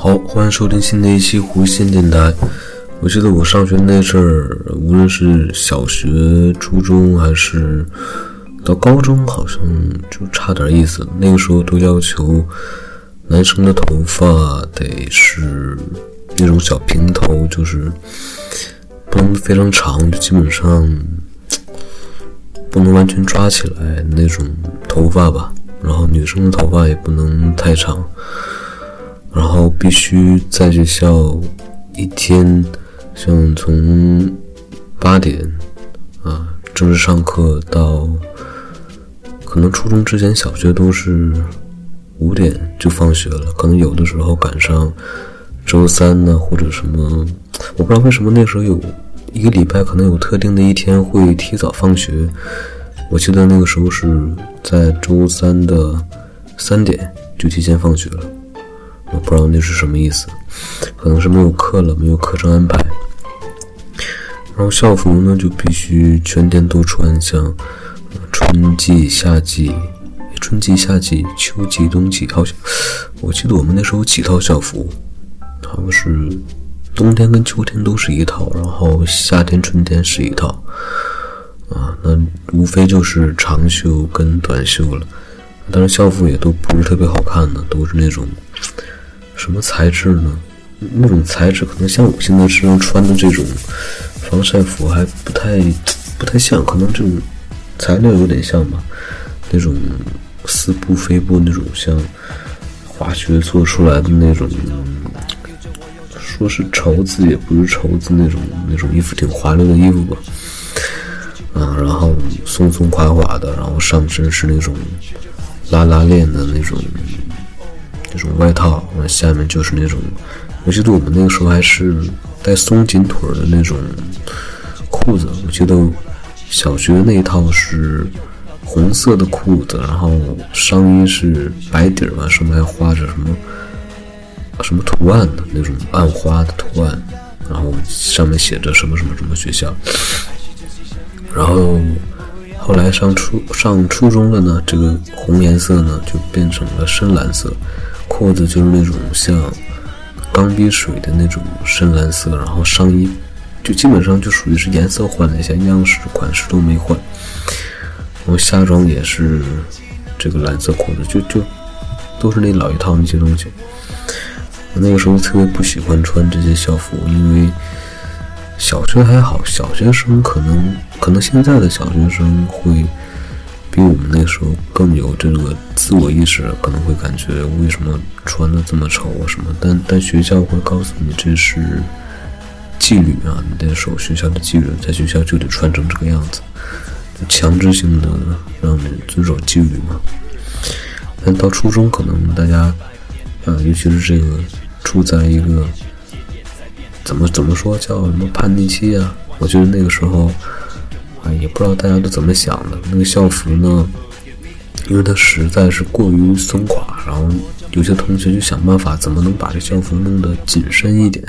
好，欢迎收听新的一期弧线电台。我记得我上学那阵儿，无论是小学、初中还是到高中，好像就差点意思。那个时候都要求男生的头发得是那种小平头，就是不能非常长，就基本上不能完全抓起来那种头发吧。然后女生的头发也不能太长。然后必须在学校一天，像从八点啊正式上课到可能初中之前，小学都是五点就放学了。可能有的时候赶上周三呢，或者什么，我不知道为什么那时候有一个礼拜可能有特定的一天会提早放学。我记得那个时候是在周三的三点就提前放学了。我不知道那是什么意思，可能是没有课了，没有课程安排。然后校服呢，就必须全天都穿，像春季、夏季、春季、夏季、秋季、冬季，好像我记得我们那时候几套校服，好像是冬天跟秋天都是一套，然后夏天、春天是一套。啊，那无非就是长袖跟短袖了，但是校服也都不是特别好看的，都是那种。什么材质呢？那种材质可能像我现在身上穿的这种防晒服还不太不太像，可能这种材料有点像吧，那种丝布、飞布那种像滑雪做出来的那种，说是绸子也不是绸子那种那种衣服，挺滑溜的衣服吧。啊，然后松松垮垮的，然后上身是那种拉拉链的那种。那种外套，完下面就是那种，我记得我们那个时候还是带松紧腿的那种裤子。我记得小学那一套是红色的裤子，然后上衣是白底儿嘛，上面还画着什么什么图案的那种暗花的图案，然后上面写着什么什么什么学校。然后后来上初上初中了呢，这个红颜色呢就变成了深蓝色。裤子就是那种像钢笔水的那种深蓝色，然后上衣就基本上就属于是颜色换了一下，样式款式都没换。然后下装也是这个蓝色裤子，就就都是那老一套那些东西。我那个时候特别不喜欢穿这些校服，因为小学还好，小学生可能可能现在的小学生会。比我们那时候更有这个自我意识，可能会感觉为什么穿的这么丑啊什么？但但学校会告诉你这是纪律啊，你得守学校的纪律，在学校就得穿成这个样子，强制性的让你遵守纪律嘛。但到初中，可能大家，呃，尤其是这个处在一个怎么怎么说叫什么叛逆期啊？我觉得那个时候。也不知道大家都怎么想的。那个校服呢，因为它实在是过于松垮，然后有些同学就想办法怎么能把这校服弄得紧身一点。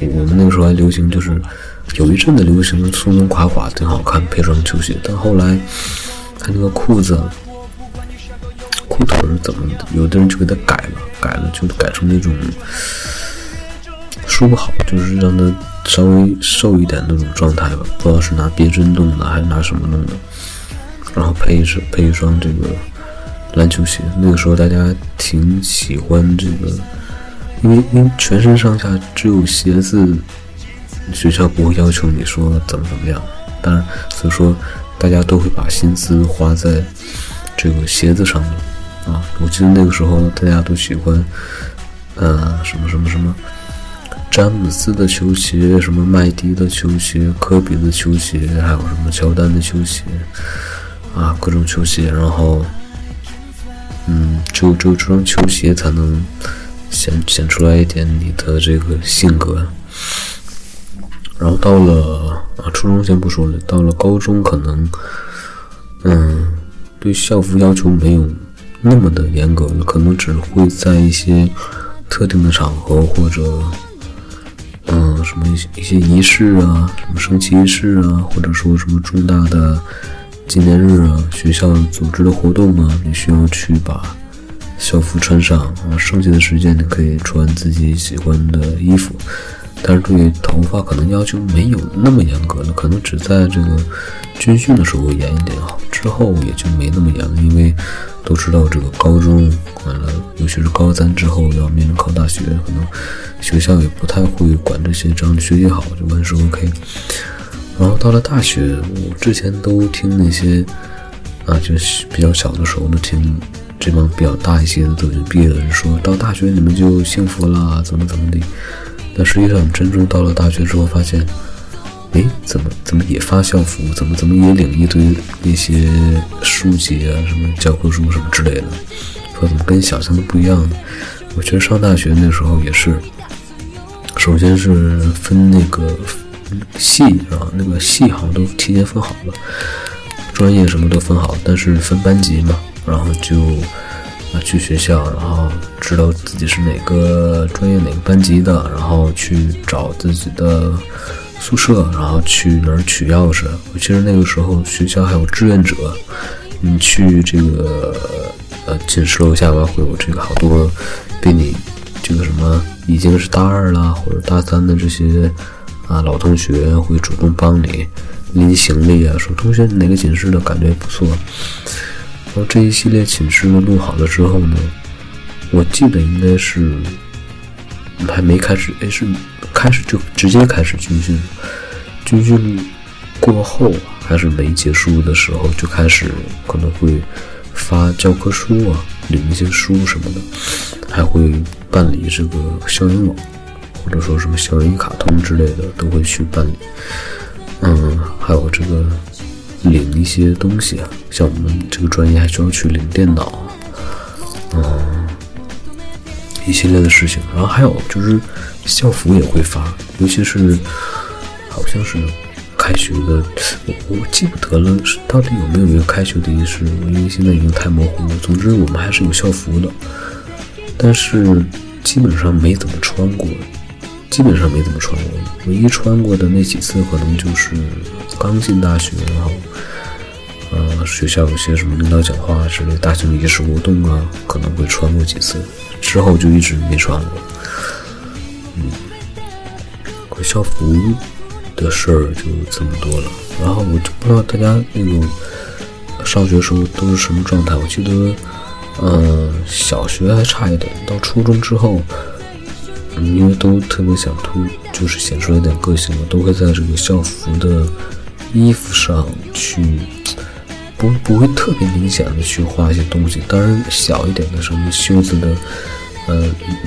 我们那个时候还流行，就是有一阵子流行松松垮垮，挺好看，配双球鞋。但后来他那个裤子裤腿怎么，有的人就给他改了，改了就改成那种说不好，就是让他。稍微瘦一点那种状态吧，不知道是拿别针弄的还是拿什么弄的，然后配一双配一双这个篮球鞋。那个时候大家挺喜欢这个，因为因为全身上下只有鞋子，学校不会要求你说怎么怎么样。当然，所以说大家都会把心思花在这个鞋子上面啊。我记得那个时候大家都喜欢，呃，什么什么什么。詹姆斯的球鞋，什么麦迪的球鞋，科比的球鞋，还有什么乔丹的球鞋，啊，各种球鞋。然后，嗯，只有只有这双球鞋才能显显出来一点你的这个性格。然后到了啊，初中先不说了，到了高中可能，嗯，对校服要求没有那么的严格，可能只会在一些特定的场合或者。嗯，什么一些一些仪式啊，什么升旗仪式啊，或者说什么重大的纪念日啊，学校组织的活动啊，你需要去把校服穿上，然后剩下的时间你可以穿自己喜欢的衣服。但是对头发可能要求没有那么严格了，可能只在这个军训的时候严一点好，之后也就没那么严了，因为都知道这个高中完了，尤其是高三之后要面临考大学，可能学校也不太会管这些，只要你学习好就完事 OK。然后到了大学，我之前都听那些啊，就是比较小的时候都听这帮比较大一些的都已经毕业的人说到大学你们就幸福了，怎么怎么的。但实际上，真正到了大学之后，发现，哎，怎么怎么也发校服，怎么怎么也领一堆那些书籍啊，什么教科书什么之类的，说怎么跟想象的不一样呢？我觉得上大学那时候也是，首先是分那个系啊，那个系好像都提前分好了，专业什么都分好，但是分班级嘛，然后就。去学校，然后知道自己是哪个专业哪个班级的，然后去找自己的宿舍，然后去哪儿取钥匙。我记得那个时候学校还有志愿者，你去这个呃寝室楼下吧，会有这个好多被你这个什么已经是大二了或者大三的这些啊老同学会主动帮你拎行李啊，说同学哪个寝室的感觉不错。然后这一系列寝室都录好了之后呢，我记得应该是还没开始，哎，是开始就直接开始军训。军训过后还是没结束的时候就开始可能会发教科书啊，领一些书什么的，还会办理这个校园网或者说什么校园一卡通之类的都会去办理。嗯，还有这个。领一些东西啊，像我们这个专业还需要去领电脑，嗯，一系列的事情。然后还有就是校服也会发，尤其是好像是开学的，我我记不得了，是到底有没有一个开学的仪式？因为现在已经太模糊了。总之我们还是有校服的，但是基本上没怎么穿过。基本上没怎么穿过，唯一穿过的那几次可能就是刚进大学，然后，呃，学校有些什么领导讲话之类大型仪式活动啊，可能会穿过几次，之后就一直没穿过。嗯，校服的事儿就这么多了。然后我就不知道大家那种上学时候都是什么状态。我记得，嗯，小学还差一点，到初中之后。因为都特别想突，就是显出来点个性嘛，都会在这个校服的衣服上去，不不会特别明显的去画一些东西。当然，小一点的什么袖子的呃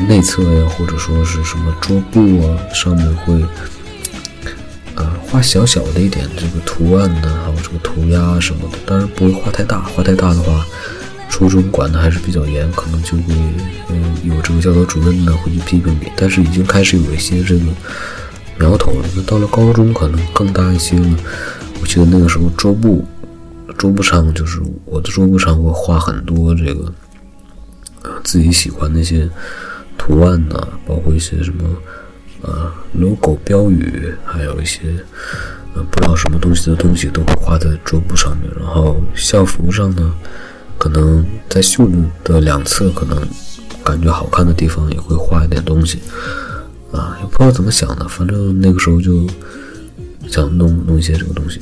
内侧呀，或者说是什么桌布啊，上面会啊画小小的一点这个图案呢，还有这个涂鸦什么的。当然不会画太大，画太大的话。初中管的还是比较严，可能就会嗯有这个教导主任呢会去批评你，但是已经开始有一些这个苗头了。那到了高中可能更大一些了。我记得那个时候桌布桌布上就是我的桌布上会画很多这个自己喜欢那些图案呐，包括一些什么啊 logo 标语，还有一些呃不知道什么东西的东西都会画在桌布上面。然后校服上呢。可能在袖子的两侧，可能感觉好看的地方也会画一点东西，啊，也不知道怎么想的，反正那个时候就想弄弄一些这个东西。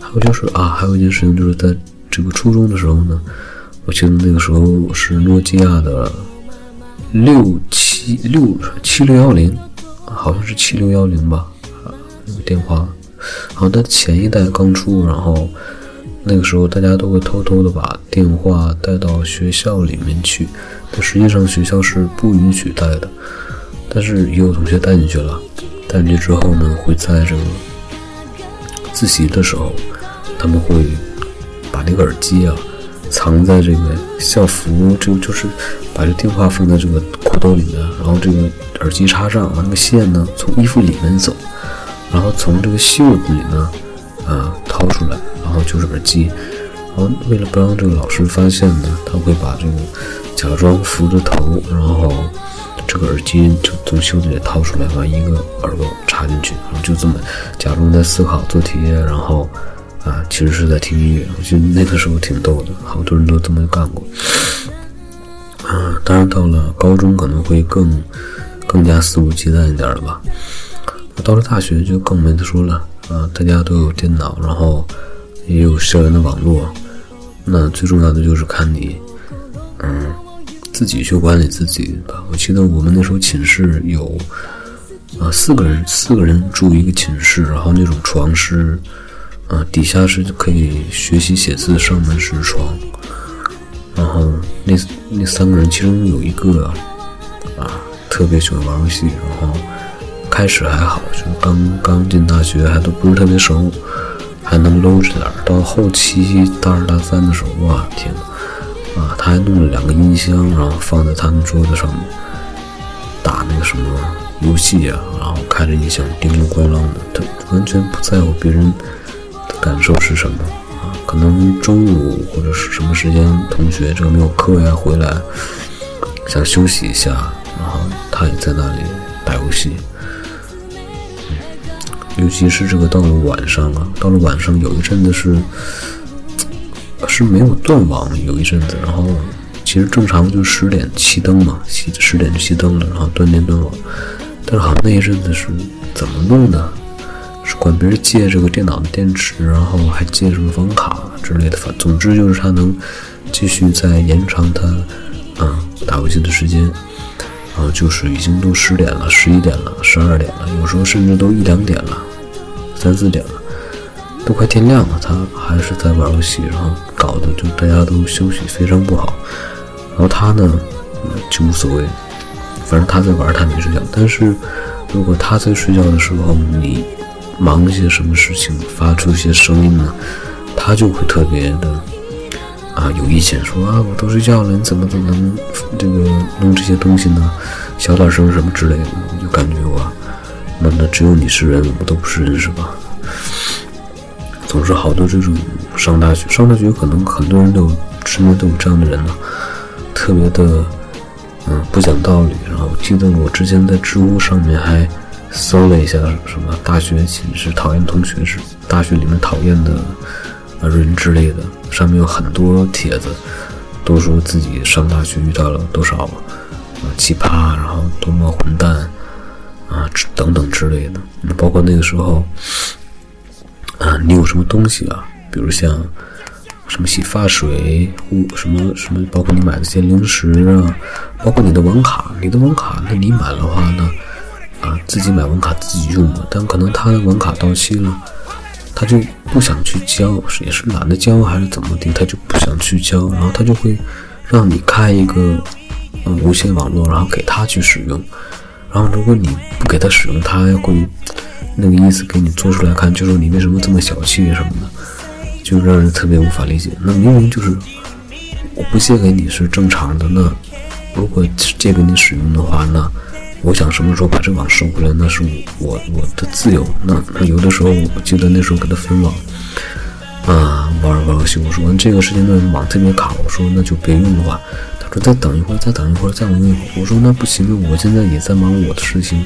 还有就是啊，还有一件事情就是在这个初中的时候呢，我记得那个时候是诺基亚的六七六七六幺零，好像是七六幺零吧，那个电话，好像它前一代刚出，然后。那个时候，大家都会偷偷的把电话带到学校里面去，但实际上学校是不允许带的。但是也有同学带进去了，带进去之后呢，会在这个自习的时候，他们会把那个耳机啊藏在这个校服，就就是把这电话放在这个裤兜里面，然后这个耳机插上，把那个线呢从衣服里面走，然后从这个袖子里呢啊掏出来。然后就是耳机，然后为了不让这个老师发现呢，他会把这个假装扶着头，然后这个耳机就从袖子里掏出来，把一个耳朵插进去，然后就这么假装在思考做题，然后啊，其实是在听音乐。我觉得那个时候挺逗的，好多人都这么干过。嗯，当然到了高中可能会更更加肆无忌惮一点了吧。到了大学就更没得说了啊，大家都有电脑，然后也有校园的网络，那最重要的就是看你，嗯，自己去管理自己吧。我记得我们那时候寝室有啊四个人，四个人住一个寝室，然后那种床是啊底下是可以学习写字，上面是床，然后那那三个人其中有一个啊特别喜欢玩游戏，然后。开始还好，就刚刚进大学，还都不是特别熟，还能搂着点儿。到后期大二大三的时候，哇天呐，啊，他还弄了两个音箱，然后放在他们桌子上面，打那个什么游戏啊，然后开着音响叮铃咣啷的，他完全不在乎别人的感受是什么啊。可能中午或者是什么时间，同学这个没有课呀，回来想休息一下，然后他也在那里打游戏。尤其是这个到了晚上啊，到了晚上有一阵子是是没有断网，有一阵子，然后其实正常就十点熄灯嘛，熄十点就熄灯了，然后断电断网。但是好像那一阵子是怎么弄的？是管别人借这个电脑的电池，然后还借什么网卡之类的。反总之就是他能继续再延长他嗯打游戏的时间。然后就是已经都十点了，十一点了，十二点了，有时候甚至都一两点了，三四点了，都快天亮了，他还是在玩游戏，然后搞得就大家都休息非常不好。然后他呢就无所谓，反正他在玩，他没睡觉。但是如果他在睡觉的时候，你忙一些什么事情，发出一些声音呢，他就会特别的。啊，有意见说啊，我都睡觉了，你怎么怎么能这个弄这些东西呢？小点声什么之类的，我就感觉我，那那只有你是人，我们都不是人是吧？总是好多这种上大学，上大学可能很多人都身边都有这样的人呢，特别的嗯不讲道理。然后记得我之前在知乎上面还搜了一下什么大学寝室讨厌同学是大学里面讨厌的。啊，人之类的，上面有很多帖子，都说自己上大学遇到了多少啊奇葩，然后多么混蛋啊等等之类的。包括那个时候啊，你有什么东西啊？比如像什么洗发水、物什么什么，包括你买的些零食啊，包括你的网卡，你的网卡，那你买的话呢，啊，自己买网卡自己用嘛。但可能他的网卡到期了。他就不想去交，也是懒得交还是怎么的，他就不想去交，然后他就会让你开一个嗯无线网络，然后给他去使用，然后如果你不给他使用，他还会那个意思给你做出来看，就说你为什么这么小气什么的，就让人特别无法理解。那明明就是我不借给你是正常的，那如果借给你使用的话，那。我想什么时候把这网收回来，那是我我的自由。那那有的时候，我记得那时候给他分网，啊，玩玩游戏。我说这个时间段网特别卡，我说那就别用的话，他说再等一会儿，再等一会儿，再等一会儿。我说那不行，我现在也在忙我的事情，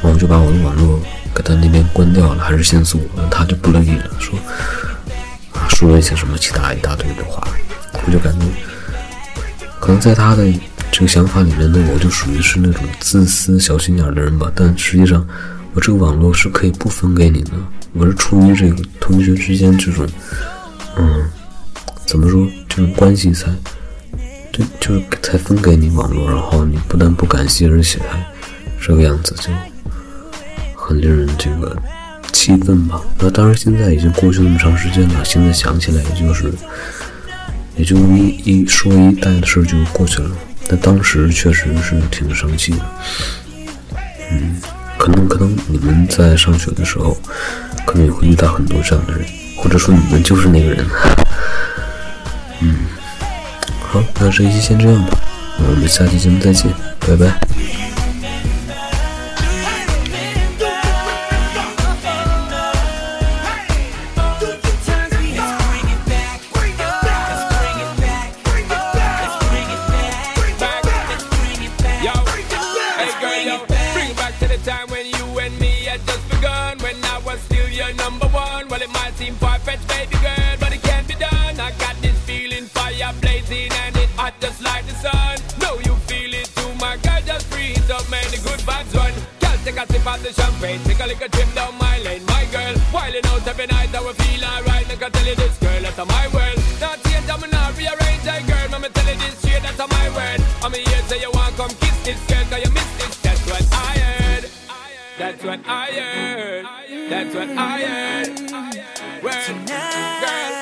我就把我的网络给他那边关掉了，还是限速。他就不乐意了，说，说了一些什么其他一大堆的话，我就感觉可能在他的。这个想法里面呢，我就属于是那种自私、小心眼的人吧。但实际上，我这个网络是可以不分给你的。我是出于这个同学之间这种，嗯，怎么说这种关系才，对，就是才分给你网络。然后你不但不感谢，而且还这个样子，就很令人这个气愤吧。那当然，现在已经过去那么长时间了，现在想起来，也就是，也就一一说一代的事就过去了。但当时确实是挺生气的，嗯，可能可能你们在上学的时候，可能也会遇到很多这样的人，或者说你们就是那个人，嗯，好，那这一期先这样吧，我们下期节目再见，拜拜。Girl. Out every night, I will feel alright. I tell you this, girl, that's my world. Not change, I'm not rearrange, I girl. Mama tell you this shit, that's my word. I'm here, say you want come kiss this girl, cause you miss this. That's what I heard. That's what I heard. That's what I heard. Word, girl.